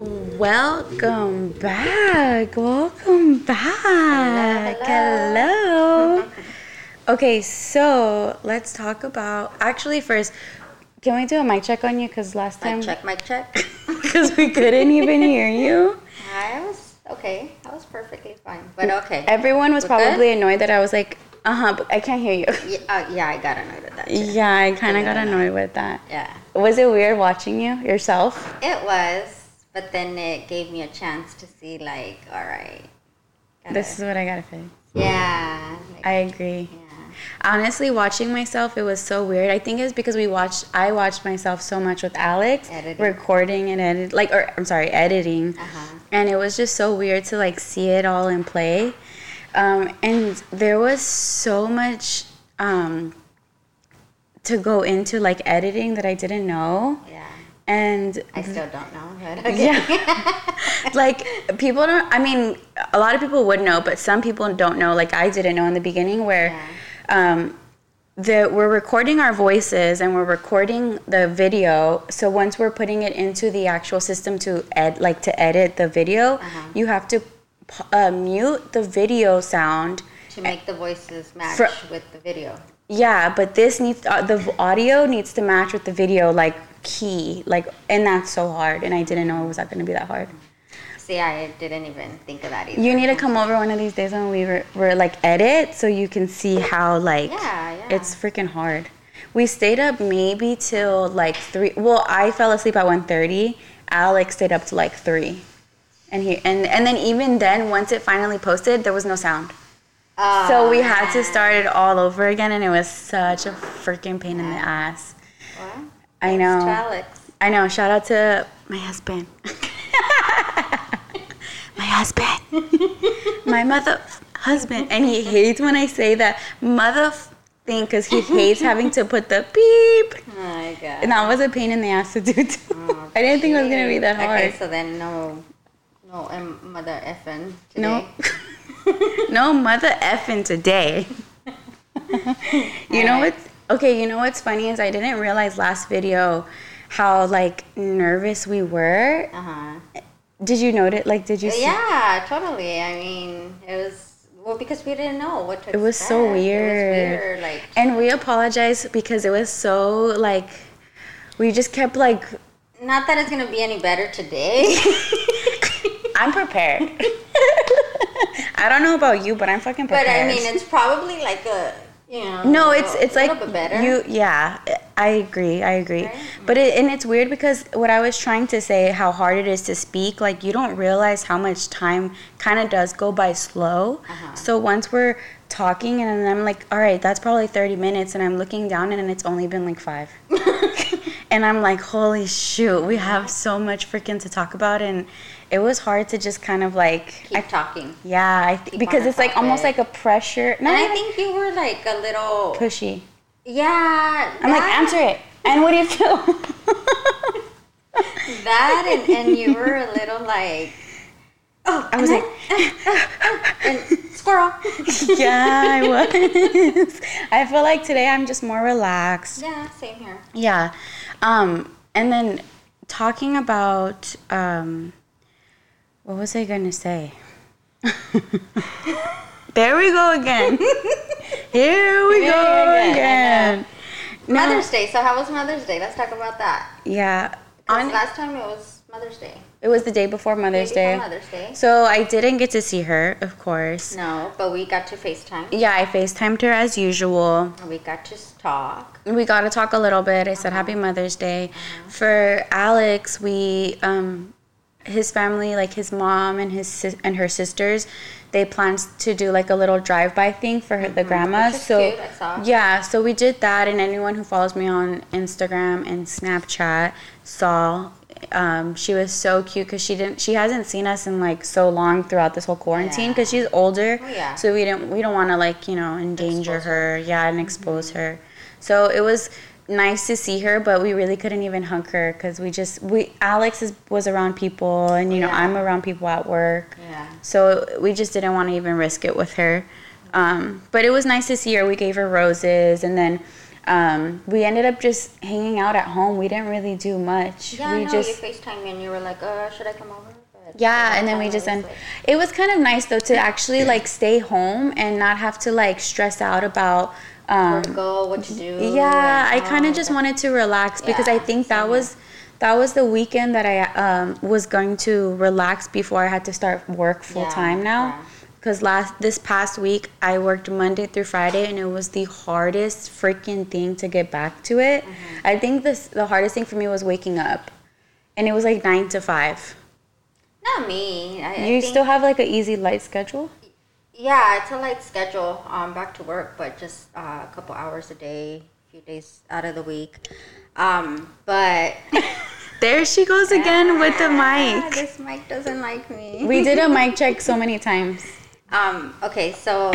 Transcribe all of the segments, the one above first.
Welcome back. Welcome back. Hello. Okay, so let's talk about. Actually, first, can we do a mic check on you? Because last time. Mic check, mic check. Because we couldn't even hear you. I was okay. I was perfectly fine. But okay. Everyone was We're good? probably annoyed that I was like, uh huh, but I can't hear you. Yeah, uh, yeah, I got annoyed with that. Too. Yeah, I kind of got annoyed with that. Yeah, Was it weird watching you yourself? it was. But then it gave me a chance to see, like, all right. gotta- This is what I gotta fix. yeah. Like, I agree. yeah. Honestly, watching myself, it was so weird. I think it's because we watched. I watched myself so much with Alex, Editing. recording and edit, like, or I'm sorry, editing, Uh-huh. and it was just so weird to like see it all in play. Um, and there was so much um, to go into like editing that I didn't know, Yeah. And I still don't know. Okay. yeah. like people don't I mean a lot of people would know, but some people don't know like I didn't know in the beginning where um the we're recording our voices and we're recording the video. So once we're putting it into the actual system to ed like to edit the video, Uh-huh. you have to uh, mute the video sound. to make the voices match For- with the video. Yeah, but this needs uh, the audio needs to match with the video like key like and that's so hard and I didn't know it was that going to be that hard. See, I didn't even think of that either. You need to come over one of these days when we were, were like edit so you can see how like Yeah, yeah. it's freaking hard. We stayed up maybe till like three. Well, I fell asleep at 1.30. Alex stayed up to like three, and he and and then even then, once it finally posted, there was no sound. Oh, so we had to start it all over again, and it was such a freaking pain in the ass. I know. Alex. I know. Shout out to my husband. my husband. my mother husband. And he hates when I say that mother thing because he hates having to put the beep. Oh my god. And that was a pain in the ass to do too. Oh, I didn't think it was gonna be that hard. Okay, so then no, no um, mother effing today. No. no mother effing today. you know Alright. what's okay, you know what's funny is I didn't realize last video how like nervous we were. Uh huh. Did you notice like did you see Yeah, totally. I mean, it was well because we didn't know what to. It was so. It was weird. weird. Like And we apologize because it was so like we just kept like not that it's gonna be any better today. I'm prepared. I don't know about you, but I'm fucking prepared. but I mean, it's probably like a know. no, it's it's like little bit better. you yeah, I agree. I agree. Right? But it and it's weird because what I was trying to say how hard it is to speak, like you don't realize how much time kind of does go by slow. Uh-huh. So once we're talking and I'm like, "All right, that's probably 30 minutes." And I'm looking down and it's only been like 5. and I'm like, holy shoot, we have so much freaking to talk about, and it was hard to just kind of like, keep I, talking. yeah, I th- because it's like almost like a pressure, And I think you were like a little. pushy. Yeah. I'm like, answer it, and what do you feel? That and, and you were a little like. Oh, I was like, and squirrel. yeah, I was. I feel like today I'm just more relaxed. Yeah, same here. Yeah. Um, and then talking about um, what was I gonna say? there we go again. Here we Here go again, again. No, Mother's Day. So how was Mother's Day? Let's talk about that. Yeah. On, last time it was Mother's Day. it was the day before Mother's Day Day. Mother's Day. So I didn't get to see her, of course. No, but we got to FaceTime. Yeah, I FaceTimed her as usual. and We got to talk. We got to talk a little bit. I said Happy Mother's Day. For Alex, we um his family, like his mom and his and her sisters, they planned to do like a little drive-by thing for her, the grandmas. Which is so cute, I saw. yeah, so we did that, and anyone who follows me on Instagram and Snapchat saw. Um, she was so cute because she didn't. She hasn't seen us in like so long throughout this whole quarantine because she's older. Oh, yeah. So we don't. We don't want to like you know endanger Expose her. Yeah, and expose her. So it was nice to see her, but we really couldn't even hug her because we just we Alex is, was around people, and you know Yeah. I'm around people at work. Yeah. So we just didn't want to even risk it with her. Um, but it was nice to see her. We gave her roses, and then um, we ended up just hanging out at home. We didn't really do much. Yeah, we no, just you FaceTime me and you were like, uh, should I come over? But yeah, and then we just end. like- It was kind of nice though to actually like stay home and not have to like stress out about. Um, where to go, what to do. yeah, I kind of just wanted to relax because I think that was that was the weekend that I um, was going to relax before I had to start work full Yeah, time now. yeah. Because last this past week I worked Monday through Friday and it was the hardest freaking thing to get back to it. Mm-hmm. I think this the hardest thing for me was waking up, and it was like nine to five. Not me. I, I You think- still have like an easy light schedule? Yeah, it's a light schedule. Um, back to work, but just uh, a couple hours a day, a few days out of the week. Um, but There she goes again with the mic. This mic doesn't like me. We did a mic check so many times. Um. Okay. So.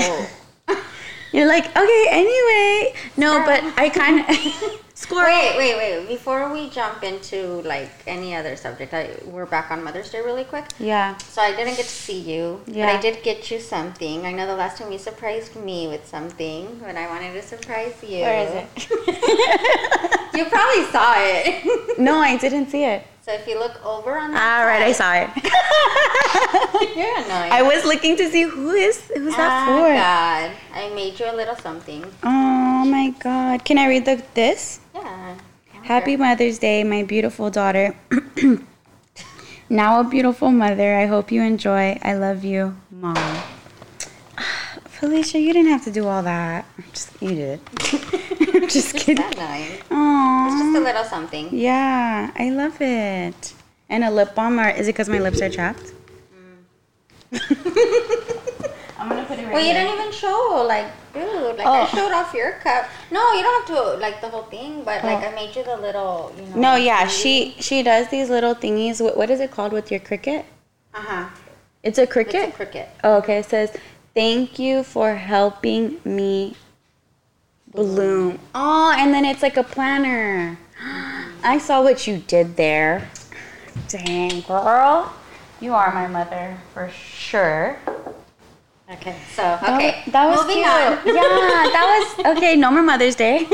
You're like, okay, anyway. No, but I kind of score. Wait, wait, wait. Before we jump into like any other subject, I, we're back on Mother's Day really quick. Yeah. So I didn't get to see you, but Yeah. I did get you something. I know the last time you surprised me with something, when I wanted to surprise you. Where is it? You probably saw it. No, I didn't see it. so if you look over on the All right, I saw it. You're annoying. I was looking to see who is who's that for? oh for. God, I made you a little something. Oh my God! Can I read the this? Yeah. Happy Mother's Day, my beautiful daughter. now a beautiful mother. I hope you enjoy. I love you, mom. Felicia, you didn't have to do all that. Just you did. just Just kidding. that nice. It's Aww. just a little something. Yeah, I love it. And a lip balm, or is it because my lips are chapped? Mm. I'm gonna put it right Well, you here. didn't even show, like, dude, like I Oh. showed off your cup. No, you don't have to, like, the whole thing, but like Oh. I made you the little, you know. No, yeah, she she does these little thingies. What, what is it called with your Cricut? Uh huh. It's a It's Cricut. a Cricut. Oh, okay, it says, Thank you for helping me bloom. Oh, and then it's like a planner. I saw what you did there. Dang, girl. You are my mother for sure. Okay. So That okay. wa- That, was Moving cute. on. yeah, that was okay. No more Mother's Day.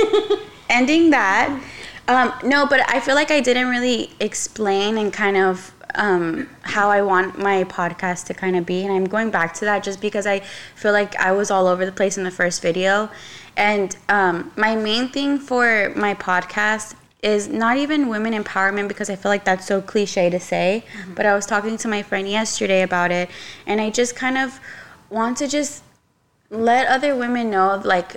Ending that. Um, no, but I feel like I didn't really explain and kind of um, how I want my podcast to kind of be, and I'm going back to that just because I feel like I was all over the place in the first video. And um, my main thing for my podcast is not even women empowerment because I feel like that's so cliche to say. But I was talking to my friend yesterday about it, and I just kind of want to just let other women know like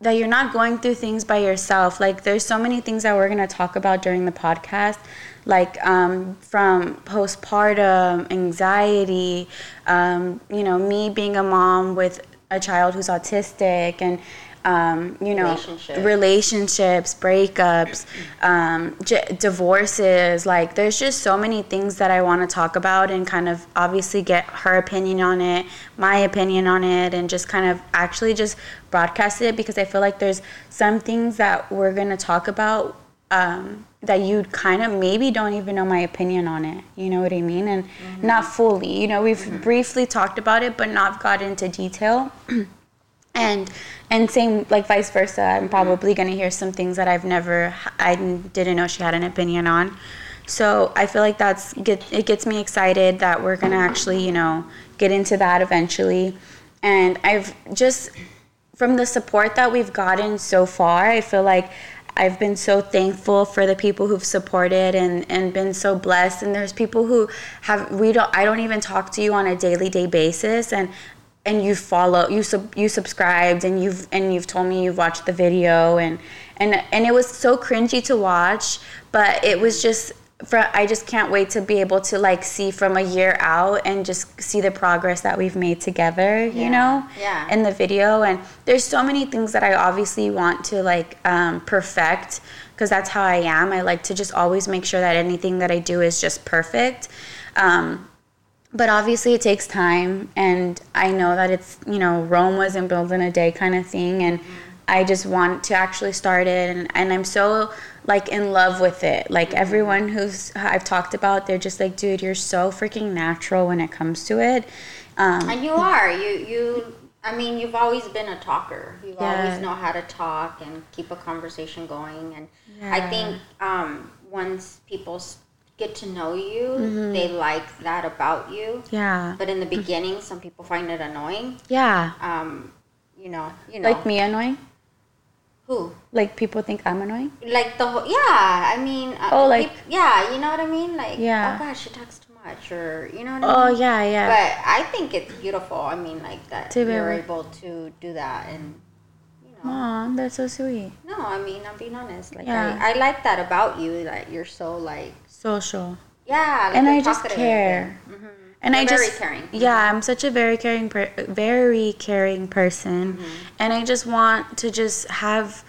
that you're not going through things by yourself. Like there's so many things that we're going to talk about during the podcast like um, from postpartum anxiety um, you know me being a mom with a child who's autistic and um, you know Relationships. relationships breakups um, j- divorces like there's just so many things that i want to talk about and kind of obviously get her opinion on it my opinion on it and just kind of actually just broadcast it because i feel like there's some things that we're going to talk about um, that you kind of maybe don't even know my opinion on it you know what i mean? And not fully you know we've briefly talked about it but not got into detail and and same like vice versa. I'm mm-hmm. probably going to hear some things that i've never i didn't know she had an opinion on. So i feel like that's get it gets me excited that we're going to actually you know get into that eventually. And i've just from the support that we've gotten so far i feel like I've been so thankful for the people who've supported and, and been so blessed. And there's people who have we don't I don't even talk to you on a daily day basis. And and you follow you sub you subscribed and you've and you've told me you've watched the video and and and it was so cringy to watch but it was just for I just can't wait to be able to like see from a year out and just see the progress that we've made together you Yeah. know Yeah. in the video and there's so many things that I obviously want to like um, perfect because that's how I am I like to just always make sure that anything that I do is just perfect um, but obviously it takes time and i know that it's you know rome wasn't built in a day kind of thing and i just want to actually start it and, and i'm so like in love with it like everyone who's i've talked about they're just like dude you're so freaking natural when it comes to it um, And you are. You you I mean, you've always been a talker. You Yeah. always know how to talk and keep a conversation going. And I think um, once people get to know you, Mm-hmm. they like that about you. Yeah. But in the beginning, some people find it annoying. Yeah. Um, you know, you know, Like me annoying? who? Like people think I'm annoying? Like the whole, yeah. I mean, uh, Oh, like- peop- yeah, you know what I mean? Like, Yeah. oh gosh, she talks too much, or you know what I Oh mean? yeah, yeah. But I think it's beautiful. I mean, like that To be you're able- able to do that, and you know. Mom, that's so sweet. No, I mean, I'm being honest. Like, Yeah. I, I like that about you. That you're so like, Social. yeah, like And I just care. and- And You're I very just caring. Yeah, I'm such a very caring per- very caring person. Mm-hmm. And I just want to just have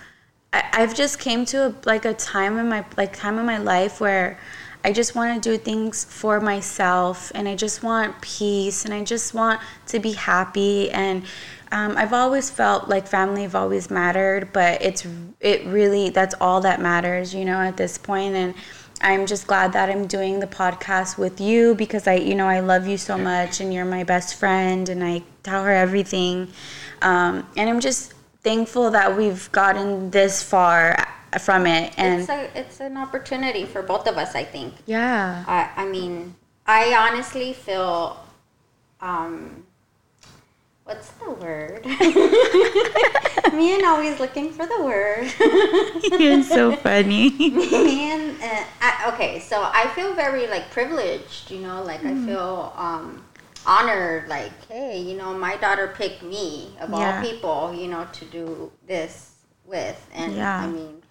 I, I've just came to a, like a time in my like time in my life where I just want to do things for myself and I just want peace and I just want to be happy and um, I've always felt like family have always mattered, but it's it really that's all that matters, you know, at this point and I'm just glad that I'm doing the podcast with you because I, you know, I love you so much and you're my best friend and I tell her everything. Um, and I'm just thankful that we've gotten this far from it. And it's a it's an opportunity for both of us. I think. yeah, I I mean, I honestly feel, um, what's the word? Me and always looking for the word. you're so funny. Me and uh, I, okay, so I feel very like privileged. You know, like Mm-hmm. I feel um, honored. Like, hey, you know, my daughter picked me of Yeah. all people. You know, to do this with, and Yeah. I mean,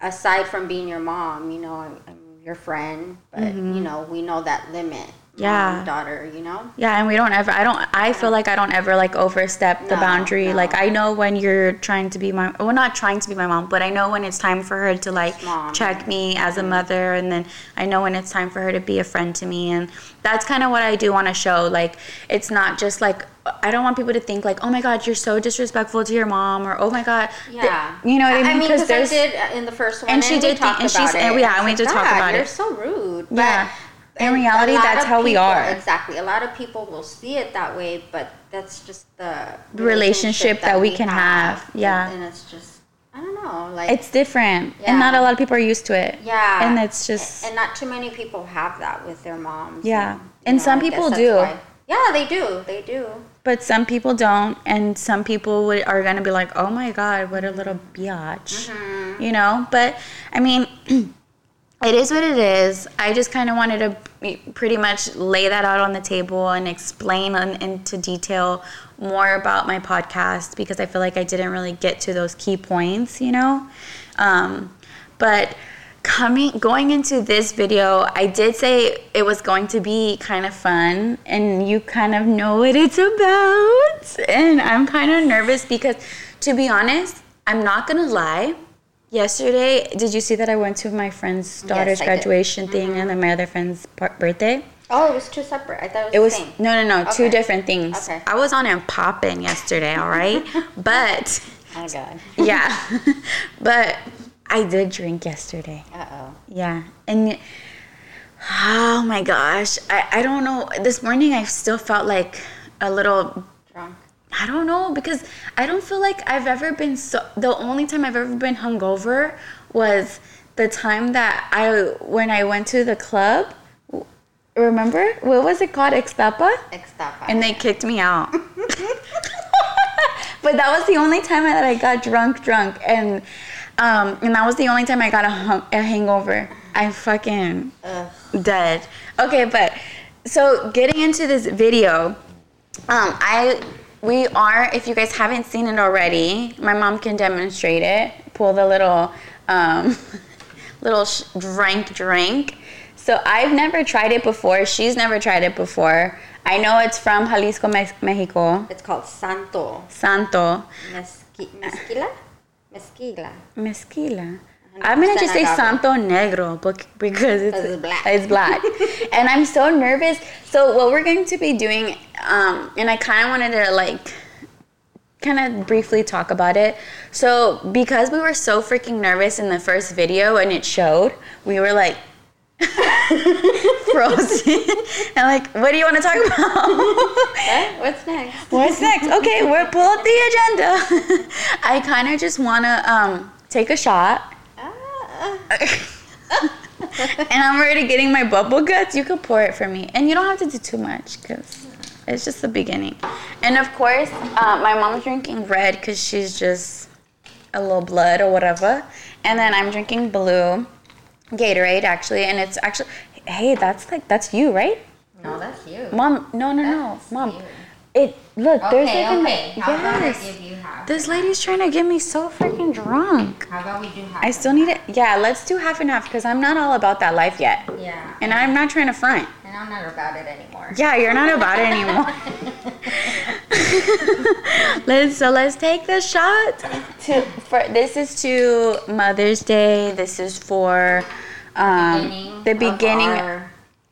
aside from being your mom, you know, I'm, I'm your friend, but you know, we know that limit. Mm-hmm. Yeah. mom, daughter. You know. Yeah, and we don't ever. I don't. I feel like I don't ever like overstep the No, boundary. no. Like I know when you're trying to be my. Well, not trying to be my mom, but I know when it's time for her to like Mom. check me as a mother, and then I know when it's time for her to be a friend to me, and that's kind of what I do want to show. Like it's not just like I don't want people to think like, oh my god, you're so disrespectful to your mom, or oh my god, Yeah, you know what I mean? I mean, because I did uh, in the first one, And she did think- and she's- it. and we- yeah, I and we did like, talk "God, about You're it." so rude. Yeah. In reality, that's how we are. Exactly. A lot of people will see it that way, but that's just the The relationship that we can have. Yeah. and it's just I don't know, like it's different, and not a lot of people are used to it. yeah, and it's just and not too many people have that with their moms. Yeah. you And know, some I people do. why- Yeah, they do. They do. But some people don't, and some people would, are gonna be like, "Oh my god, what a little biatch," Mm-hmm. you know. But I mean, it is what it is. I just kind of wanted to pretty much lay that out on the table and explain in, into detail more about my podcast because I feel like I didn't really get to those key points, you know. Um, but coming going into this video i did say it was going to be kind of fun and you kind of know what it's about and i'm kind of nervous because to be honest i'm not gonna lie yesterday did you see that i went to my friend's daughter's did. graduation thing and then my other friend's birthday Oh, it was two separate. I thought it was. it was no no no two different things Okay. i was on and popping yesterday all right but Oh God. yeah but i did drink yesterday Uh oh. yeah. And oh my gosh. I, I don't know. This morning I still felt like a little Drunk. I don't know because I don't feel like I've ever been so the only time I've ever been hungover was the time that I when I went to the club. Remember? What was it called? Extapa? Extapa. And they kicked me out. but that was the only time that I got drunk, drunk, and um, and that was the only time I got a, hung- a hangover. I'm fucking Ugh. dead. Okay, but so getting into this video, um, I we are. If you guys haven't seen it already, my mom can demonstrate it. Pull the little um, little sh- drink drink. So I've never tried it before. She's never tried it before. I know it's from Jalisco, Mex- Mexico. It's called Santo. Santo. Mezqui- mezquila? Mezquila. Mezquila. I'm gonna just say Santo Negro bec- because it's, it's black. It's black. and I'm so nervous. So what we're going to be doing, um, and I kind of wanted to like, kind of briefly talk about it. So because we were so freaking nervous in the first video and it showed, we were like frozen and like, what do you want to talk about? What? What's next? What's next? Okay, we're pull up the agenda. I kind of just want to um, take a shot. And I'm already getting my bubble guts. You could pour it for me, and you don't have to do too much because it's just the beginning. And of course, uh, my mom's drinking red because she's just a little blood or whatever, and then I'm drinking blue Gatorade actually, and it's actually hey, that's like that's you, right? no, that's you. Mom, no, no, no, mom. you. It look, there's Okay, like an- okay. How about I yes. give you half? This lady's trying to get me so freaking drunk. How about we do half? I still need it. Yeah, let's do half and half because I'm not all about that life yet. Yeah. And I'm not trying to front. And I'm not about it anymore. Yeah, you're not about it anymore. let's so let's take the shot. To for this is to Mother's Day. This is for um, the of beginning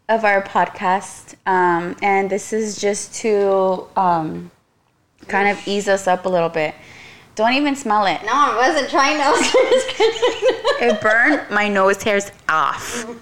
of our podcast, um, and this is just to um, kind of ease us up a little bit. Don't even smell it. No, I wasn't trying to. It burned my nose hairs off.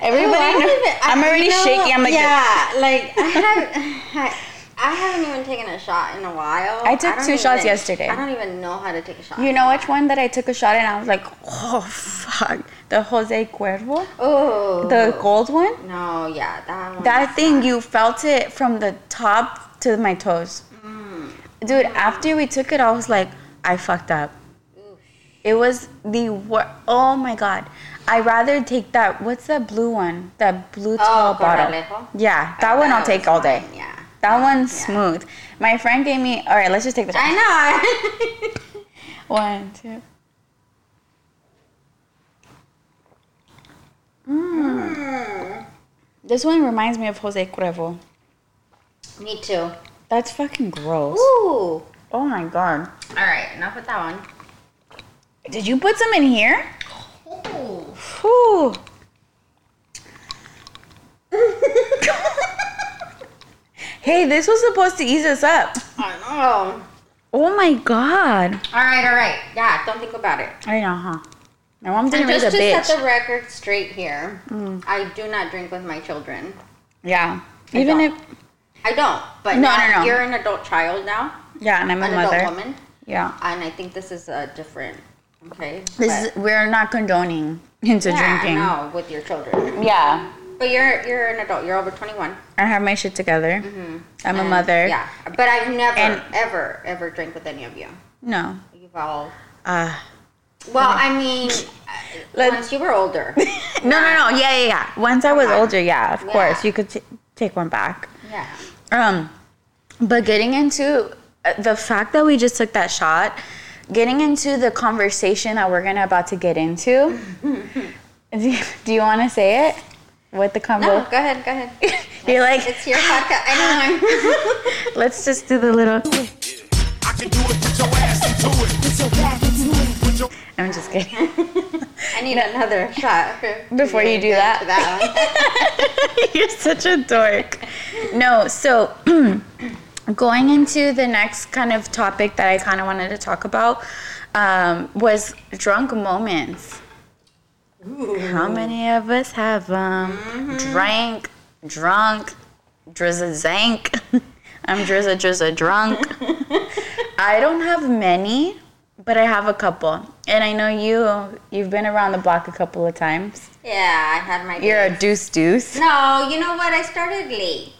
Everybody, I even- I- I'm already know, shaky. I'm like, yeah, like I have, I, I haven't even taken a shot in a while. I took don't two shots yesterday. I don't even know how to take a shot. you know which one that I took a shot and I was like, oh fuck, the Jose Cuervo, Oh, the gold one. No, yeah, that one. That thing, you felt it from the top to my toes. Mm. Dude, after we took it, I was like, I fucked up. It was the wor- Oh my god. I rather take that. What's that blue one? That blue tall bottle. Corralejo? Yeah, that one That I'll take all day. fine, Yeah. That one's Yeah. smooth. My friend gave me. All right, let's just take the. I know. One, two. Mm. This one reminds me of Jose Cuervo. Me too. That's fucking gross. Ooh. Oh my god. All right, enough with that one. Did you put some in here? Ooh. Hey, this was supposed to ease us up. I know. Oh my god. All right, all right. Yeah, don't think about it. I know, huh? My mom didn't And raise just a to bitch. set the record straight here, Mm. I do not drink with my children. yeah. I Even don't. if I don't. But No, now no, no. you're an adult child now, yeah, and I'm a an mother. adult woman, Yeah. and I think this is a different. Okay. This is we're not condoning into yeah, drinking. no, with your children. Yeah. But you're you're an adult. You're over 21. I have my shit together. I'm a Mm-hmm. Mother. Yeah, but I've never And- ever ever drank with any of you. No. You've all. Uh Well, I mean, Let- once you were older. no, no, no. Yeah, yeah, yeah. Once I was Come on. older, yeah, of Yeah. course, you could t- take one back. Yeah. Um, but getting into uh, the fact that we just took that shot, getting into the conversation that we're gonna about to get into. do you, do you want to say it? What the No, combo? go ahead. Go ahead. You're like, It's your podcast. I know. let's just do the little. I can do it, put your ass into it. Put your back I'm just kidding. I need another shot Before you do get that. to that You're such a dork. No, so going into the next kind of topic that I kind of wanted to talk about um, was drunk moments. How many of us have um, drank, drunk, drizza zank? I'm drizza drizza drunk. I don't have many, but I have a couple. And I know you, you've been around the block a couple of times. Yeah, I had my. You're a deuce deuce. No, you know what? I started late.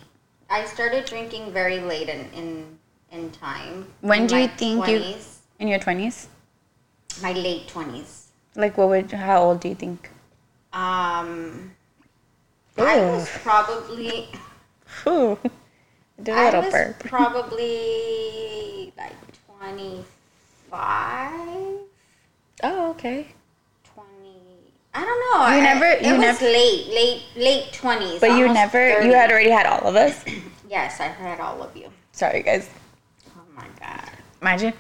I started drinking very late in in, in time. When In do you think you- 20s, In your 20s? My late twenties. Like, what would, how old do you think? Um, I was probably. Ooh. Do a I little I was burp. probably like twenty five. Oh, okay. 20 I don't know. You I- never- It you was never- late, late, late twenties. But you never, you had already had all of us? Yes, I had all of you. Sorry, guys. Oh my god. Imagine.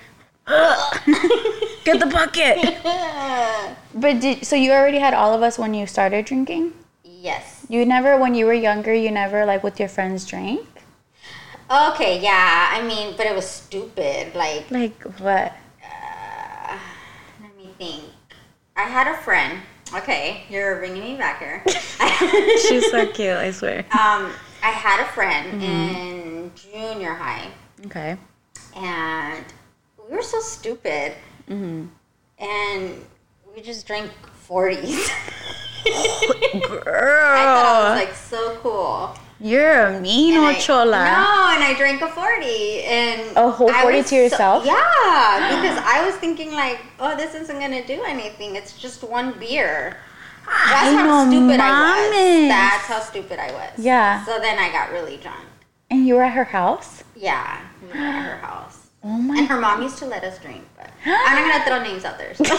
Get the bucket. But did, so you already had all of us when you started drinking? yes. You never, when you were younger, you never, like, with your friends drank? Okay. Yeah. I mean, but it was stupid. Like, Like, what? Think. I had a friend. Okay, you're bringing me back here. She's so cute, I swear. um, I had a friend Mm-hmm. in junior high, Okay. and we were so stupid, Mm-hmm. and we just drank 40s. Girl, I thought I was like so cool. You're a mean And I- ochola. No, and I drank a 40 and A whole 40 to yourself? yeah, because I was thinking like, oh, this isn't gonna do anything. It's just one beer. Ah, That's Ay, how no stupid I was. That's how stupid I was. Yeah. So then I got really drunk. And you were at her house? Yeah, we were at her house. Oh my And her mom used to let us drink, but I'm not gonna throw names out there. So like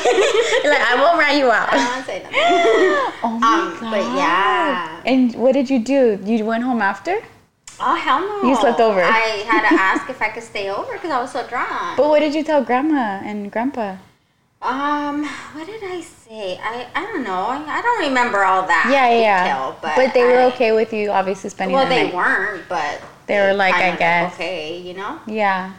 I won't rat you out. I don't wanna say nothing. Oh my Um, god. but yeah. And what did you do? You went home after? Oh hell no! You slept over. I had to ask if I could stay over because I was so drunk. But what did you tell grandma and grandpa? Um, what did I say? I I don't know. I don't remember all that. Yeah, yeah. detail, but they were okay with you obviously spending Well, the they night. weren't, but They were like, I guess. okay, you know. Yeah.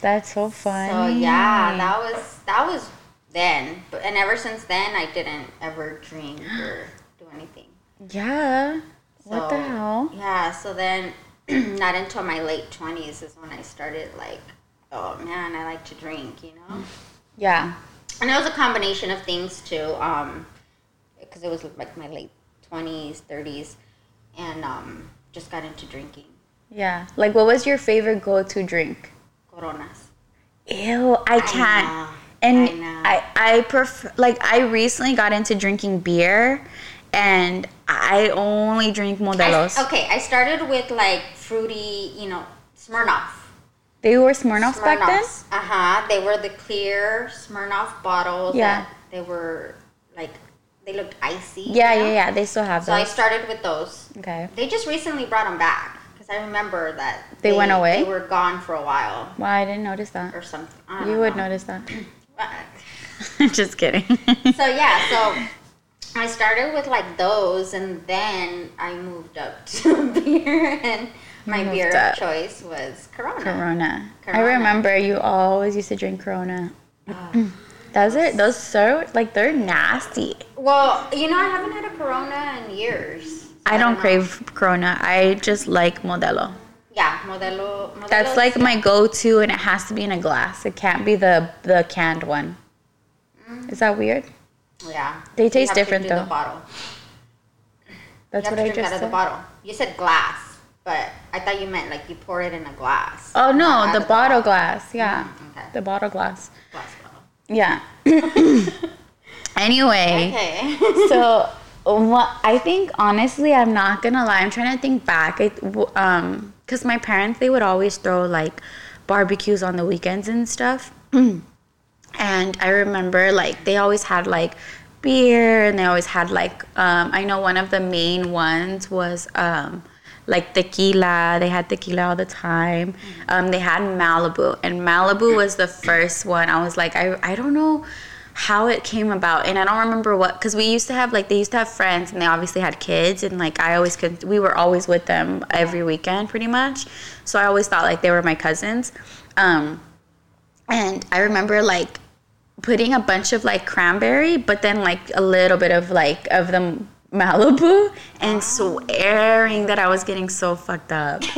That's so fun. So yeah, that was that was then, but and ever since then, I didn't ever drink or do anything. Yeah. what the hell? Yeah. So then, not until my late twenties is when I started like, oh man, I like to drink, you know. Yeah. And it was a combination of things too, um, because it was like my late twenties, thirties, and um, just got into drinking Yeah. Like what was your favorite go-to drink? Coronas. Ew, I can't. know. And I. I, I prefer like I recently got into drinking beer and I only drink I, Modelos. okay, I started with like fruity, you know, Smirnoff. They were Smirnoffs back then? Uh huh. They were the clear Smirnoff bottles. Yeah. They were like they looked icy. you Yeah, know? yeah, yeah. They still have them. So I started with those. Okay. They just recently brought them back I remember that They went away? They were gone for a while Well, I didn't notice that. or something. You would know. notice that. Just kidding. so yeah, so I started with like those, and then I moved up to beer, and my beer up. of choice was Corona. Corona. I remember you always used to drink Corona. Those are those so like they're nasty. Well, you know, I haven't had a Corona in years. I don't know. crave Corona. I just like Modelo. Yeah, Modelo. Modelo's- That's like my go-to, and it has to be in a glass. It can't be the the canned one. Is that weird? Yeah. They taste different, though. The bottle. That's what to I drink just out of the bottle. You said glass, but I thought you meant like you pour it in a glass. Oh no, the bottle glass. Yeah, Mm, okay. the bottle glass. Glass bottle. Yeah. anyway. Okay. so what I think honestly, I'm not gonna lie. I'm trying to think back. W- um, cause my parents they would always throw like barbecues on the weekends and stuff. and I remember like they always had like beer and they always had like um, I know one of the main ones was um, like tequila. They had tequila all the time. Um, they had Malibu, and Malibu was the first one. I was like, I, I don't know how it came about, and I don't remember what because we used to have like they used to have friends, and they obviously had kids, and like I always could we were always with them every weekend pretty much. So I always thought like they were my cousins. Um, and I remember like putting a bunch of like cranberry, but then like a little bit of like of the Malibu and swearing that I was getting so fucked up.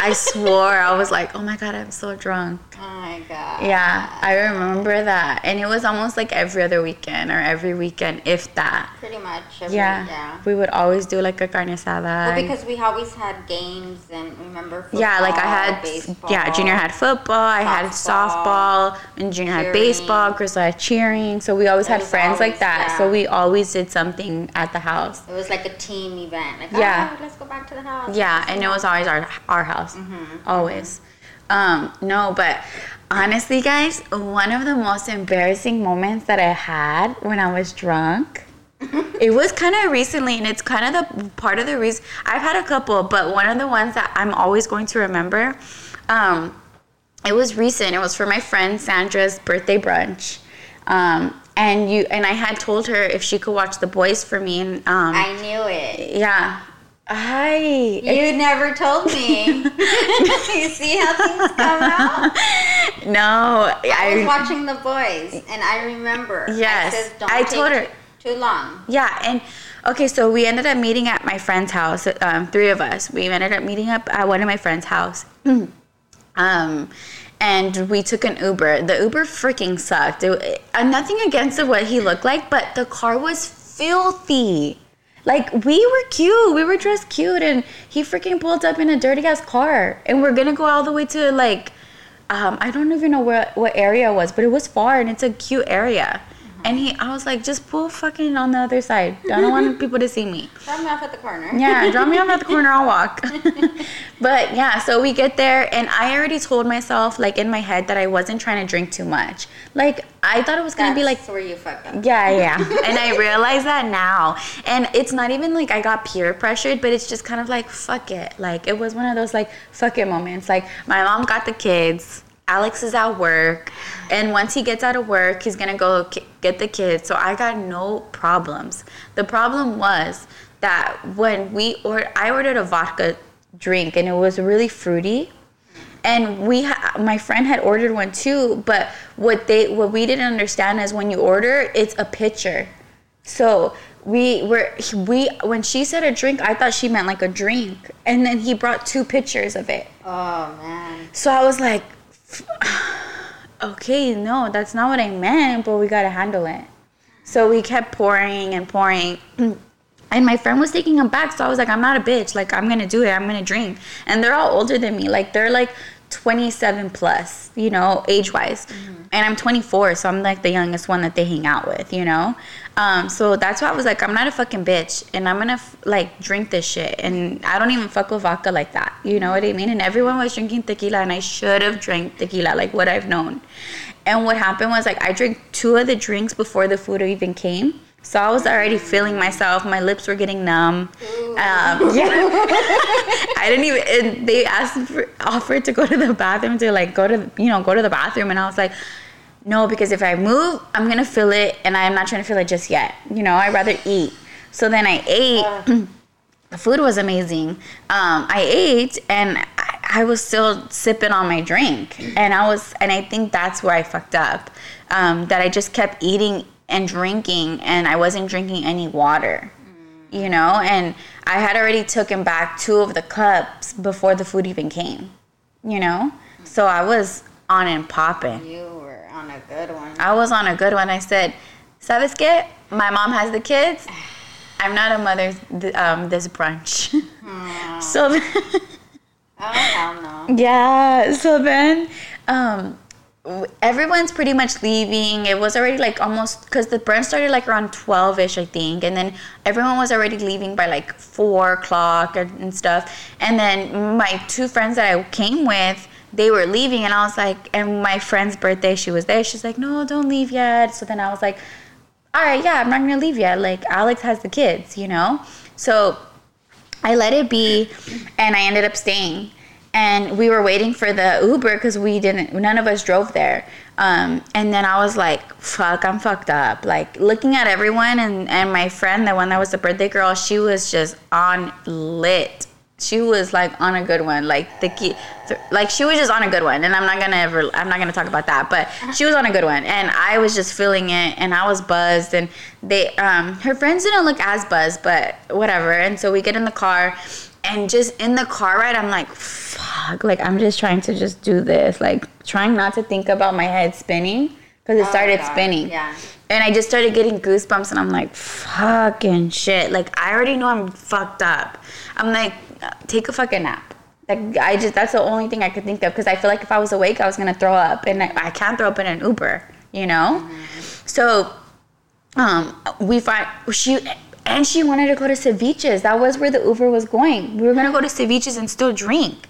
I swore I was like, oh my god, I'm so drunk. Oh my god. Yeah, I remember that, and it was almost like every other weekend or every weekend, if that. Pretty much. Every, Yeah, Yeah. we would always do like a carne asada. Well, because we always had games and remember. Football, yeah, like I had baseball. yeah, junior had football, I had softball, softball, and junior had baseball, Crystal had cheering. So we always It had friends like always- that. So we always did something at the house. It was like a team event. Like, Yeah. yeah, let's go back to the house. Yeah, and it was always our our house, mm-hmm. always. Um, no, but honestly, guys, one of the most embarrassing moments that I had when I was drunk. it was kind of recently, and it's kind of the part of the reason I've had a couple, but one of the ones that I'm always going to remember. Um, it was recent. It was for my friend Sandra's birthday brunch. Um, and you and I had told her if she could watch the boys for me, and um, I knew it. yeah. Hi. You never told me. you see how things come out? No, I was watching The Boys, and I remember. Yes, I, said, Don't I told her. Too, Too long. Yeah, and okay, so we ended up meeting at my friend's house. Um, three of us. We ended up meeting up at one of my friend's house. um, and we took an Uber. The Uber freaking sucked. It, uh, nothing against what he looked like, but the car was filthy. Like we were cute, we were dressed cute, and he freaking pulled up in a dirty ass car, and we're gonna go all the way to like, um, I don't even know where what area it was, but it was far, and it's a cute area. And he, I was like, just pull fucking on the other side. I don't want people to see me. Drop me off at the corner. Yeah, drop me off at the corner, I'll walk. but yeah, so we get there, and I already told myself, like in my head, that I wasn't trying to drink too much. Like, I thought it was gonna That's be like where you fucked up. yeah, yeah. and I realize that now. And it's not even like I got peer pressured, but it's just kind of like, fuck it. Like, it was one of those, like, fuck it moments. Like, my mom got the kids. Alex is at work. And once he gets out of work, he's to go get the kids. So I got no problems. The problem was that when we or I ordered a vodka drink and it was really fruity and we ha- my friend had ordered one too but what they what we didn't understand is when you order it's a pitcher so we were we when she said a drink i thought she meant like a drink and then he brought two pitchers of it Oh man. so i was like okay no that's not what i meant but we gotta handle it. So we kept pouring and pouring. And my friend was taking him back so i was like i'm not a bitch. Like i'm gonna do it. I'm gonna drink and they're all older than me. Like they're like 27 plus you know age wise and i'm 24 so i'm like the youngest one that they hang out with you know? Um, so that's why i was like i'm not a fucking bitch and i'm gonna f- like drink this shit and i don't even fuck with vodka like that you know what i mean? And everyone was drinking tequila and i should have drank tequila like what i've known. And what happened was like I drank two of the drinks before the food even came. So I was already feeling myself. My lips were getting numb. Um, yeah, I didn't even. And they asked for, offered to go to the bathroom to like go to you know go to the bathroom, and I was like, no, because if I move, I'm gonna feel it, and I'm not trying to feel it just yet. You know, I'd rather eat. So then I ate. the food was amazing. Um, I ate and I, I was still sipping on my drink, and I was, and I think that's where I fucked up. Um, that I just kept eating and drinking, and I wasn't drinking any water. You know, and I had already taken back two of the cups before the food even came. You know, so I was on and popping. You were on a good one. I was on a good one. I said, ¿Sabes qué? My mom has the kids. I'm not a mother th- um, this brunch. so then, Oh hell no. yeah, so then um, everyone's pretty much leaving. It was already like almost because the brunch started like around 12 ish, I think. And then everyone was already leaving by like four o'clock and, and stuff. And then my two friends that I came with, they were leaving, and I was like, and my friend's birthday, she was there. She's like, no, don't leave yet. So then I was like, all right, yeah, I'm not gonna leave yet. Like Alex has the kids, you know. So I let it be, and I ended up staying. And we were waiting for the Uber because we didn't. None of us drove there. Um, and then I was like, "Fuck, I'm fucked up." Like looking at everyone, and and my friend, the one that was the birthday girl, she was just on lit. She was like on a good one, like the key, like she was just on a good one. And I'm not gonna ever, I'm not gonna talk about that, but she was on a good one, and I was just feeling it, and I was buzzed, and they, um, her friends didn't look as buzzed, but whatever. And so we get in the car, and just in the car ride, I'm like, fuck, like I'm just trying to just do this, like trying not to think about my head spinning because it Oh, started spinning. yeah. And I just started getting goosebumps, and I'm like, fucking shit. Like, I already know I'm fucked up. I'm like, take a fucking nap. Like, I just, that's the only thing I could think of because I feel like if I was awake, I was gonna throw up, and I, I can't throw up in an Uber, you know? So, um, we find, she, and she wanted to go to ceviches. That was where the Uber was going. We were gonna go to ceviches and still drink.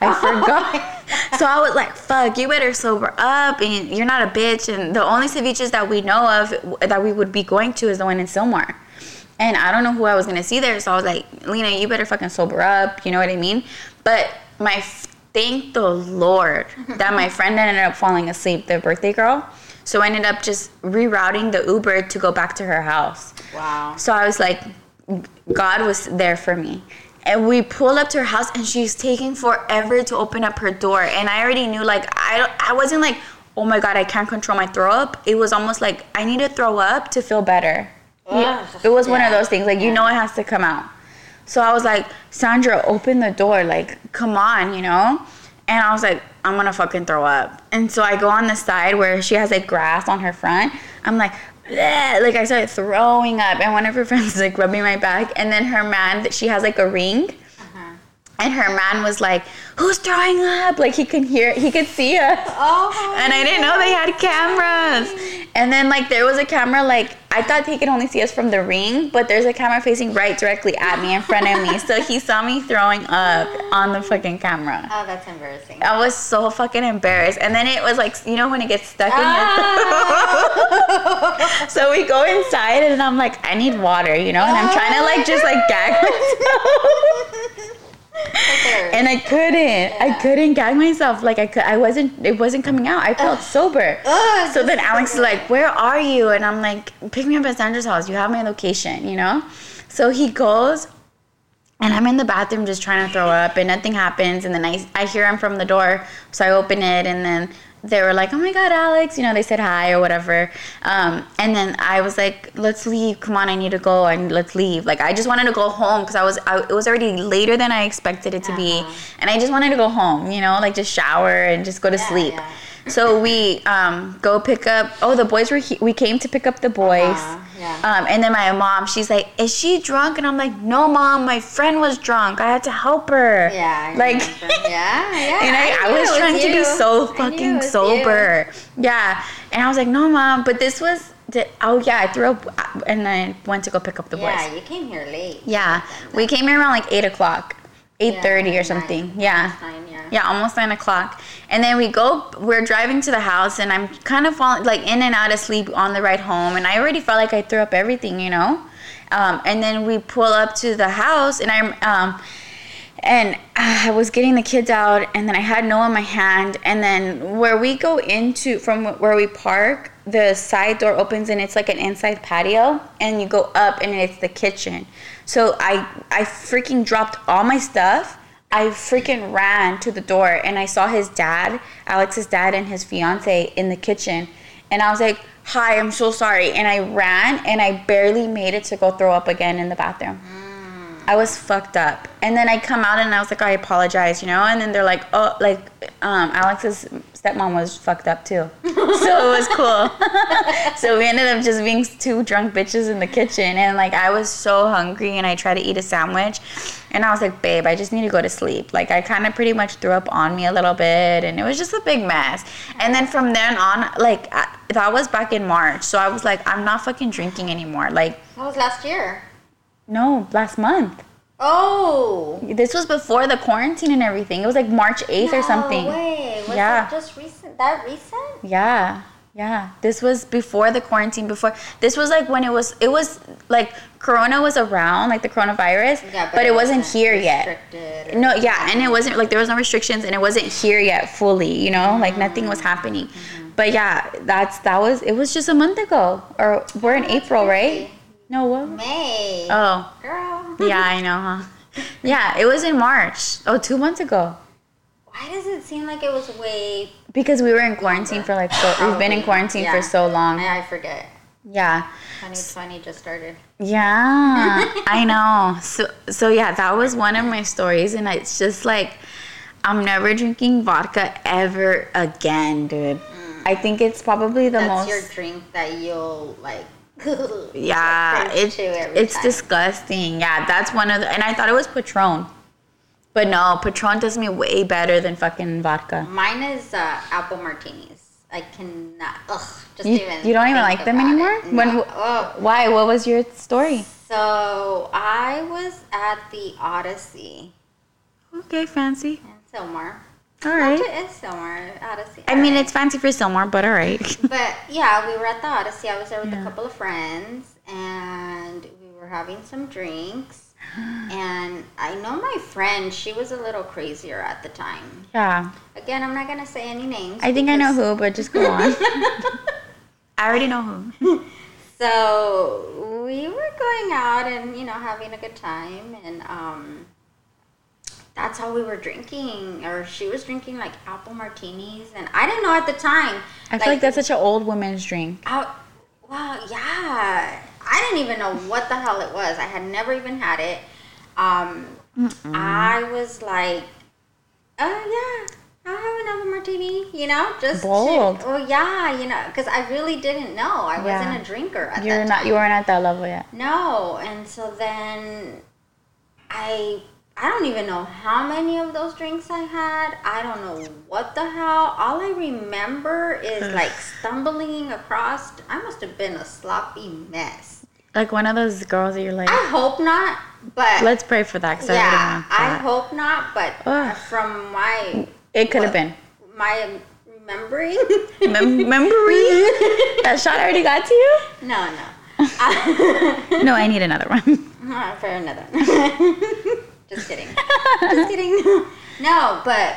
I forgot. so I was like, fuck, you better sober up and you're not a bitch. And the only ceviches that we know of that we would be going to is the one in Sylmar. And I don't know who I was gonna see there. So I was like, Lena, you better fucking sober up. You know what I mean? But my, thank the Lord that my friend ended up falling asleep, the birthday girl. So I ended up just rerouting the Uber to go back to her house. Wow. So I was like, God was there for me. And we pulled up to her house, and she's taking forever to open up her door. And I already knew, like, I I wasn't like, oh my God, I can't control my throw up. It was almost like I need to throw up to feel better. Ugh, it was one of those things like you know it has to come out so i was like sandra open the door like come on you know and i was like i'm gonna fucking throw up. And so i go on the side where she has like grass on her front. I'm like "Bleh," like i started throwing up. And one of her friends was like rubbing my back. And then her man she has like a ring. And her man was like who's throwing up like he could hear he could see us Oh. and I didn't know they had cameras. And then like there was a camera like I thought he could only see us from the ring, but there's a camera facing right directly at me in front of me. So he saw me throwing up on the fucking camera. Oh, that's embarrassing. I was so fucking embarrassed. And then it was like you know when it gets stuck in your Ah. So we go inside and I'm like, I need water, you know, and I'm trying to like just like gag myself. and I couldn't. I couldn't gag myself. Like I could. I wasn't. It wasn't coming out. I felt sober. Ugh, so then Alex is like, "Where are you?" And I'm like, "Pick me up at Sandra's house. You have my location." You know. So he goes, and I'm in the bathroom just trying to throw up, and nothing happens. And then I I hear him from the door, so I open it, and then they were like, "Oh my God, Alex!" You know, they said hi or whatever. Um, and then I was like, "Let's leave. Come on, I need to go, and let's leave." Like I just wanted to go home because I was I, it was already later than I expected it to be, Uh-huh. and I just wanted to go home. You know, like just shower and just go to Yeah, sleep. yeah. So we um, go pick up. Oh, the boys were. He- we came to pick up the boys. Uh-huh, yeah. Um, and then my mom, she's like, "Is she drunk?" And I'm like, "No, mom. My friend was drunk. I had to help her." Yeah. I Like. yeah, yeah. And I, I, knew was trying to be so I fucking sober. Yeah. And I was like, no, mom. But this was, the, oh, yeah, I threw up uh, and I went to go pick up the You. boys. Yeah, you came here late. Yeah. We came here around like 8 o'clock, 8.30 Yeah, or something. nine. Yeah. Almost nine, yeah. Yeah, almost 9 o'clock. And then we go, we're driving to the house and I'm kind of falling, like in and out of sleep on the ride home. And I already felt like I threw up everything, you know? Um, and then we pull up to the house and I'm, um, and I was getting the kids out, and then I had Noah in my hand, and then where we go into from where we park, the side door opens and it's like an inside patio, and you go up and it's the kitchen. So I I freaking dropped all my stuff. I freaking ran to the door and I saw his dad, Alex's dad, and his fiance in the kitchen, and I was like, "Hi, I'm so sorry," and I ran and I barely made it to go throw up again in the bathroom. I was fucked up. And then I come out and I was like, I apologize, you know? And then they're like, oh, like, um, Alex's stepmom was fucked up too. so it was cool. so we ended up just being two drunk bitches in the kitchen. And like, I was so hungry and I tried to eat a sandwich. And I was like, babe, I just need to go to sleep. Like, I kind of pretty much threw up on me a little bit. And it was just a big mess. And then from then on, like, I, that was back in March. So I was like, I'm not fucking drinking anymore. Like, That was last year. No, last month. Oh. This was before the quarantine and everything. It was like March 8th or something. No way. Was Yeah. it just recent? That recent? Yeah. Yeah. This was before the quarantine before this was like when it was it was like corona was around, like the coronavirus, Yeah, but, but, it wasn't, here yet. No, yeah, and it wasn't like there was no restrictions and it wasn't here yet fully, you know? Like nothing Mm-hmm. was happening. But yeah, that's that was it was just a month ago. Or we're in April, right? No, what? May. Oh. Girl. Yeah, I know, huh? Yeah, it was in March. Oh, two months ago. Why does it seem like it was way? Because we were in quarantine for like so we've been in quarantine yeah. for so long. I, I forget. Yeah. 2020 just started. Yeah. I know. So so yeah, that was one of my stories and it's just like I'm never drinking vodka ever again, dude. I think it's probably the Mm. That's most your drink that you'll like. Yeah, it's it's time. disgusting. Yeah, that's one of the and I thought it was Patron. But no, Patron does me way better than fucking vodka. Mine is uh, apple martinis. I cannot. Ugh. Just You, even. you don't even like them anymore? it. When No. Oh. why? What was your story? So I was at the Odyssey Okay, fancy. in Sylmar. All right. It is Sylmar Odyssey. I mean, it's fancy for Sylmar, but all right. But yeah, we were at the Odyssey. I was there with Yeah. a couple of friends, and we were having some drinks. And I know my friend; she was a little crazier at the time. yeah. Again, I'm not gonna say any names. I think I know who, but just go on. I already know who. So we were going out and you know having a good time, and um, that's how we were drinking. Or she was drinking like apple martinis, and I didn't know at the time. I feel like that's such an old woman's drink. Out, well, yeah. I didn't even know what the hell it was. I had never even had it. Um, I was like, oh yeah, I'll have another martini. You know, just to- Bold. oh yeah, you know, because I really didn't know. I Yeah. wasn't a drinker at You're not. time. You weren't at that level yet. No, and so then I I don't even know how many of those drinks I had. I don't know what the hell. All I remember is like stumbling across. I must have been a sloppy mess. Like one of those girls that you're like, I hope not, but let's pray for that. I yeah, wouldn't I hope not. But Ugh. from my it could have been. my remembering, Mem- memory. that shot already got to you? no, no. No, I need another one. For another. Just kidding. Just kidding. No, but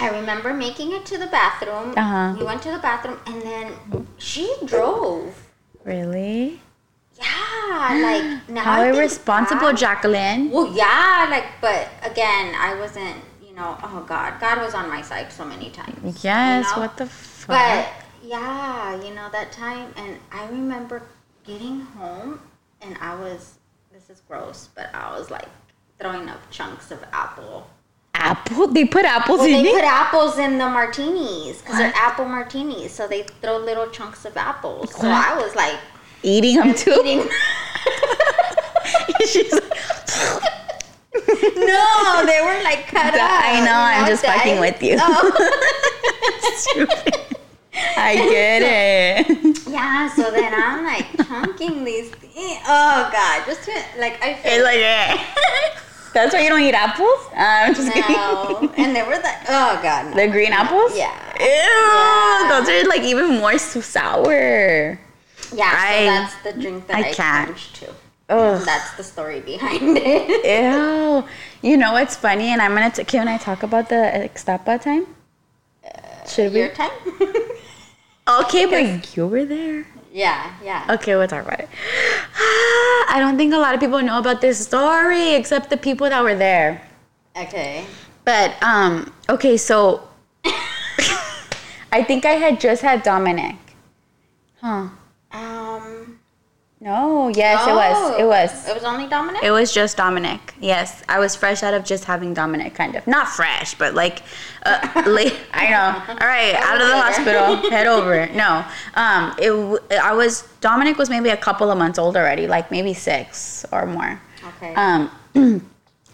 I remember making it to the bathroom. Uh-huh. We went to the bathroom, and then she drove. really? Yeah, like now. How irresponsible, back- Jacqueline. Well, yeah, like, but again, I wasn't. You know, oh God, God was on my side so many times. Yes. you know? What the fuck? But yeah, you know that time, and I remember getting home, and I was. This is gross, but I was like throwing up chunks of apple. apple. They put apples Well, in they it. put apples in the martinis because they're apple martinis, so they throw little chunks of apples. So I was like Eating them too. eating. She's like, no, they were like cut up. I know, I'm just that- fucking with you. Oh. stupid. I get it. yeah, so then I'm like chunking these. Things. Oh God, just to, like I feel It's like eh. That's why you don't eat apples. Uh, I'm just kidding. no, and they were like, oh God, no. The green apples? Yeah. Ew, Yeah. those are like even more sour. Yeah, I- so that's the drink that I I, can't. changed to. Ugh. That's the story behind it. Ew. You know what's funny? And I'm gonna. T- can I talk about the Extapa time? Should we? Your time? Okay, but you were there. Yeah, yeah. Okay, we'll talk about it. I don't think a lot of people know about this story except the people that were there. Okay. But um, okay, so I think I had just had Dominic. Huh? No, yes, it was. It was. It was only Dominic. It was just Dominic. Yes, I was fresh out of just having Dominic, kind of. Not fresh, but like, uh, late. I know. All right, out of the hospital, head over. No, um, it. I was Dominic was maybe a couple of months old already, like maybe six or more. Okay. Um,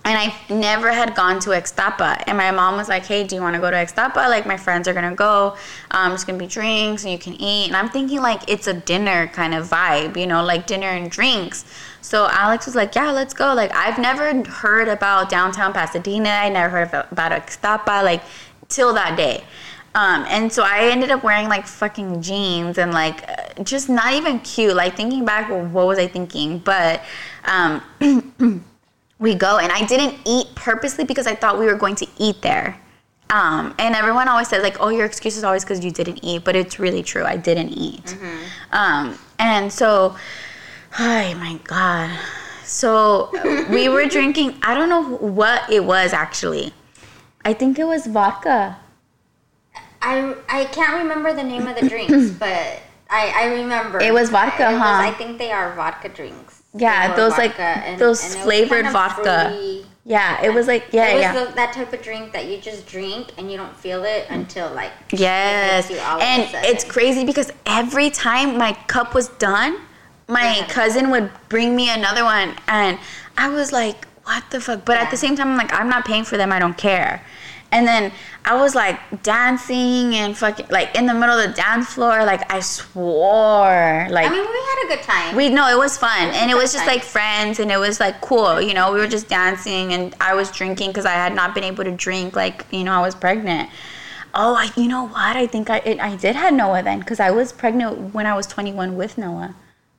and I never had gone to Extapa. And my mom was like, hey, do you want to go to Extapa? Like, my friends are going to go. Um, it's going to be drinks and you can eat. And I'm thinking, like, it's a dinner kind of vibe, you know, like dinner and drinks. So Alex was like, yeah, let's go. Like, I've never heard about downtown Pasadena. I never heard about Extapa, like, till that day. Um, and so I ended up wearing like fucking jeans and like uh, just not even cute. Like thinking back, well, what was I thinking? But um, we go and i didn't eat purposely because i thought we were going to eat there. Um, and everyone always says like oh your excuse is always because you didn't eat but it's really true i didn't eat. Um, and so oh my god. So we were drinking i don't know what it was actually. I think it was vodka. I I can't remember the name of the drinks, but I I remember. It was vodka, It was- huh? I think they are vodka drinks. Yeah, those, like, vodka, those it was flavored kind of vodka. fruity. yeah it was like yeah it was yeah the, that type of drink that you just drink and you don't feel it until like Yes. hits you all of a And it's crazy because every time my cup was done, my Yeah. cousin would bring me another one. And I was like, what the fuck? But at the same time, I'm like, I'm not paying for them. I don't care. And then I was like dancing and fucking, like in the middle of the dance floor. Like I swore. Like, I mean, we had a good time. we no, it was fun, and it was just Fun. like friends, and it was like cool. You know, we were just dancing, and I was drinking because I had not been able to drink. Like you know, I was pregnant. Oh, I, you know what? I think I it, I did have Noah then because I was pregnant when I was 21 with Noah.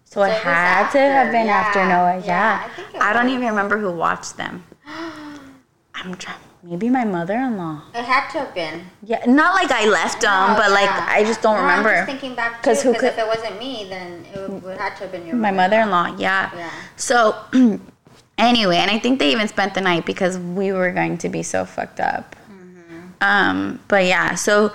So, it it was had to have been yeah. after Noah. Yeah, Yeah, I I don't even remember who watched them. I'm trying. Maybe my mother-in-law. it had to have been. Yeah, not like I left them, Oh, but like. I just don't No, remember. I'm just thinking back 'Cause too, who because could- if it wasn't me, then it would, would have to have been your My mother-in-law, yeah. Yeah. So anyway, and I think they even spent the night because we were going to be so fucked up. Um, but yeah, so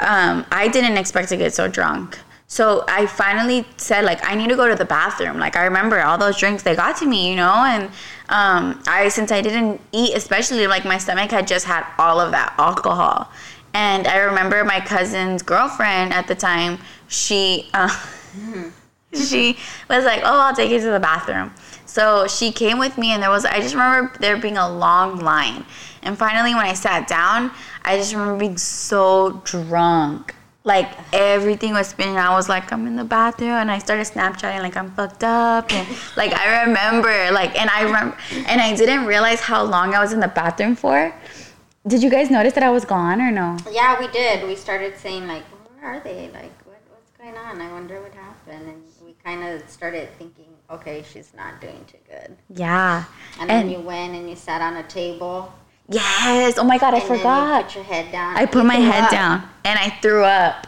um, I didn't expect to get so drunk. So I finally said like I need to go to the bathroom. Like I remember all those drinks they got to me, you know, and um, I since I didn't eat, especially like my stomach had just had all of that alcohol, and I remember my cousin's girlfriend at the time. She uh, she was like, "Oh, I'll take you to the bathroom." So she came with me, and there was I just remember there being a long line, and finally when I sat down, I just remember being so drunk like everything was spinning. I was like, I'm in the bathroom, and I started Snapchatting like I'm fucked up, and like I remember, like, and I remember, and I didn't realize how long I was in the bathroom for. Did you guys notice that I was gone or no? Yeah, we did. We started saying like, where are they? Like, what, what's going on? I wonder what happened. And we kind of started thinking, okay, she's not doing too good. Yeah. And, then you went and you sat on a table. Yes. Oh my god, I and forgot. put your head down. I put my head up. down and I threw up.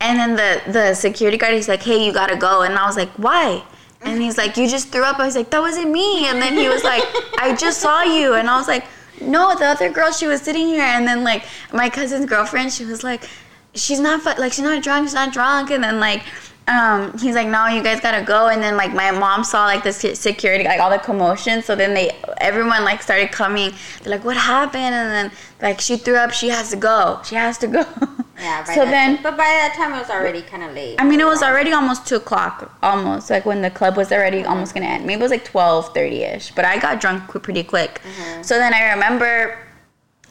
And then the the security guard he's like, "Hey, you gotta go." And I was like, "Why?" And he's like, "You just threw up." I was like, "That wasn't me." And then he was like, "I just saw you." And I was like, "No, the other girl, she was sitting here." And then like my cousin's girlfriend, she was like, "She's not like she's not drunk. She's not drunk." And then like. Um, he's like, no, you guys gotta go. And then like my mom saw like the security, like all the commotion. So then they, everyone like started coming. They're like, what happened? And then like she threw up. She has to go. She has to go. Yeah. So then, but by that time it was already kind of late. I mean, it was already almost two o'clock, almost like when the club was already almost gonna end. Maybe it was like twelve thirty ish. But I got drunk pretty quick. So then I remember,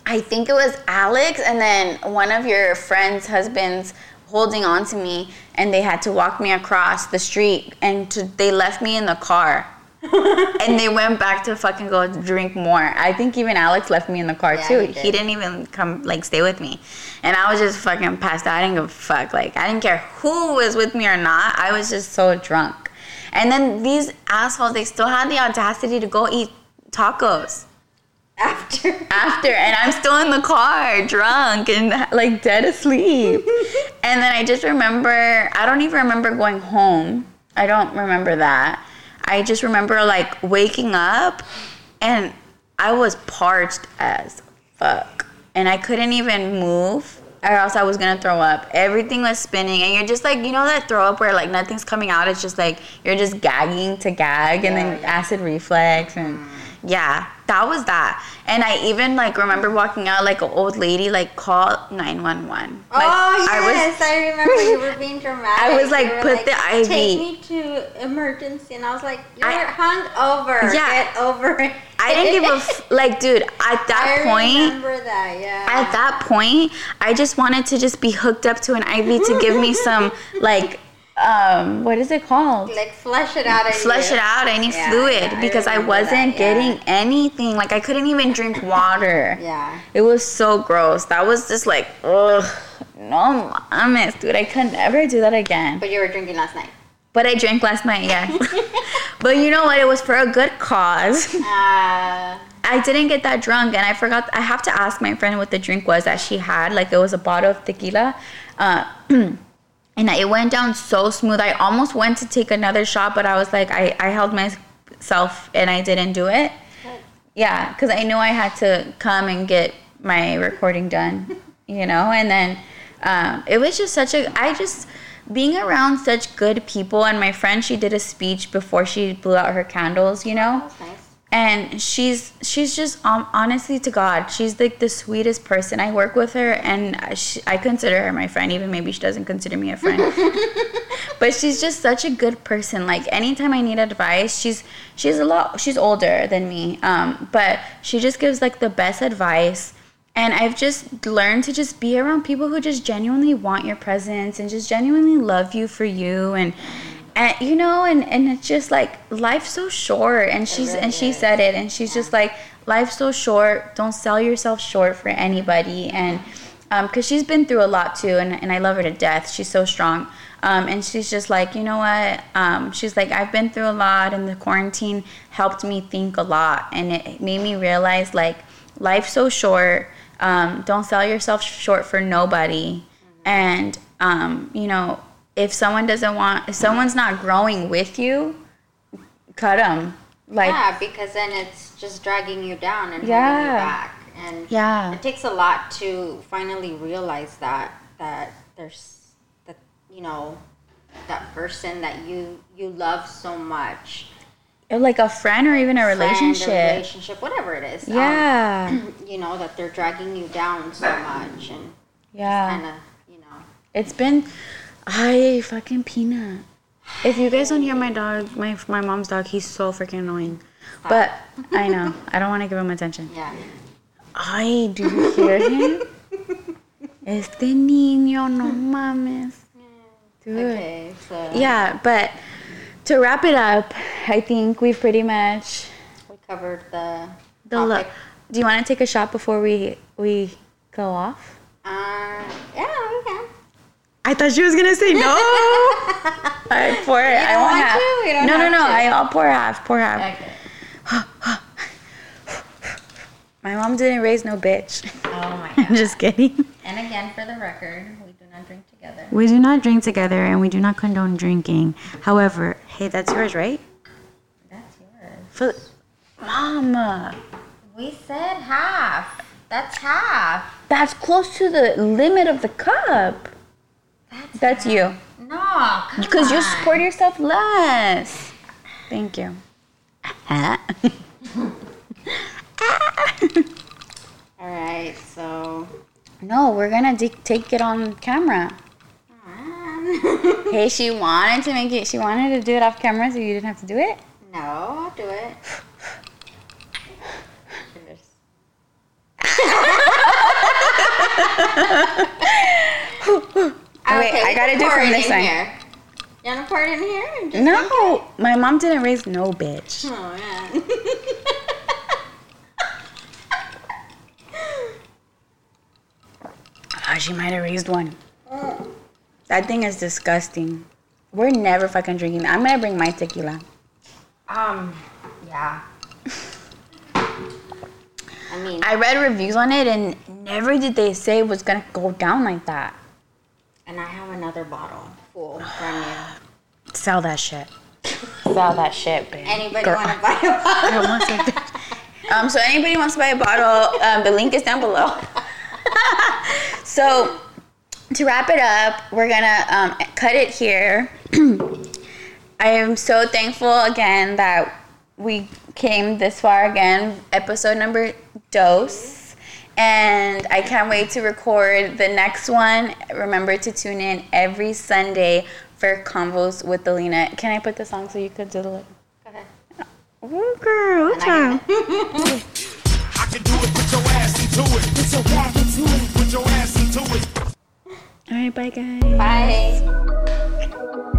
I think it was Alex, and then one of your friends' husbands holding on to me, and they had to walk me across the street, and to, they left me in the car. and they went back to fucking go drink more. I think even Alex left me in the car Yeah, too. he did. didn't even come like stay with me, and I was just fucking passed out. I didn't give a fuck. Like I didn't care who was with me or not. I was just so drunk. And then these assholes, they still had the audacity to go eat tacos after. after and I'm still in the car drunk and like dead asleep. and then I just remember I don't even remember going home. I don't remember that. I just remember like waking up and I was parched as fuck. And I couldn't even move or else I was gonna throw up. Everything was spinning and you're just like you know that throw up where like nothing's coming out, it's just like you're just gagging to gag and then Yeah. acid reflex and yeah, that was that. And I even like remember walking out like an old lady like call 911. Like, oh I was yes, I, remember you were being dramatic. I was like, You put the IV. Take me to emergency, and I was like, you're I- hungover. Yeah. Get over it. I didn't give a f- like dude, at that I point remember that. Yeah. at that point, I just wanted to just be hooked up to an IV to give me some like um what is it called? like flush it out. Flush you. it out, any Yeah, fluid yeah, because I remember wasn't that, yeah. getting anything. Like I couldn't even drink water. Yeah. It was so gross. That was just like, ugh, no mames, dude. I could never do that again. But you were drinking last night. But I drank last night, yes. but you know what? It was for a good cause. Uh, I didn't get that drunk, and I forgot. I have to ask my friend what the drink was that she had. Like it was a bottle of tequila, uh, and it went down so smooth. I almost went to take another shot, but I was like, I, I held myself and I didn't do it. Yeah, because I knew I had to come and get my recording done, you know, and then um, it was just such a. I just being around such good people, and my friend, she did a speech before she blew out her candles, you know nice. And she's she's just um, honestly to god she's like the sweetest person. I work with her and she, i consider her my friend even maybe she doesn't consider me a friend. But she's just such a good person. Like anytime i need advice she's she's a lot she's older than me um, but she just gives like the best advice. And i've just learned to just be around people who just genuinely want your presence and just genuinely love you for you. And and you know and and it's just like life's so short. And she's really and she is. said it. And she's just like life's so short. Don't sell yourself short for anybody. And because she's been through a lot too. And, and i love her to death. She's so strong. Um, and she's just like you know what? Um, she's like i've been through a lot. And the quarantine helped me think a lot. And it made me realize like life's so short. Um, don't sell yourself short for nobody. And um, you know if someone doesn't want if someone's not growing with you cut them like yeah, because then it's just dragging you down and holding Yeah. you back. And Yeah. it takes a lot to finally realize that that there's that you know that person that you you love so much. like a friend or even a Friend, relationship. relationship, whatever it is. um, yeah. you know that they're dragging you down so much and yeah. kind of you know. It's been, I fucking peanut. If you guys don't hear my dog, my my mom's dog, he's so freaking annoying. But I know I don't want to give him attention. Yeah. Ay, do you hear him? este niño, no mames. Dude. Okay. So Yeah, but to wrap it up, I think we've pretty much we covered the the. Lo- topic. do you want to take a shot before we we go off? Uh, yeah, we can. I thought she was gonna say no. I pour it. I won't want have. to? No, no, no. I, I'll pour half. Pour half. Okay. My mom didn't raise no bitch. Oh my I'm just kidding. And again, for the record, we do not drink together. We do not drink together, and we do not condone drinking. However, hey, that's yours, right? That's yours. For, Mama, We said half. That's half. that's close to the limit of the cup. That's, That's you, no. Because you support yourself less. Thank you. All right. So. no, we're gonna de- take it on camera. Hey, she wanted to make it. She wanted to do it off camera, so you didn't have to do it. No, I'll do it. Cheers. wait, I gotta do from this side. Here. You wanna pour it in here? And just No, my mom didn't raise no bitch. Oh man. Ah, she might have raised one. That thing is disgusting. We're never fucking drinking. I'm gonna bring my tequila. um. Yeah. I mean, I read reviews on it, and never did they say it was gonna go down like that. And I have another bottle full, brand new. Sell that shit. Sell that shit, bitch. Anybody Girl, want to buy a bottle? I almost said that. Um, so anybody wants to buy a bottle, um, the link is down below. so to wrap it up, we're gonna um, cut it here. I am so thankful again that we came this far again, episode number dose. And I can't wait to record the next one. Remember to tune in every Sunday for Convos with Alina. Can I put the song so you could do the Go ahead. Ooh, girl, And I can- I can do it. Put your ass into it. Put your ass into it. Put your ass into it. All right, bye, guys. Bye.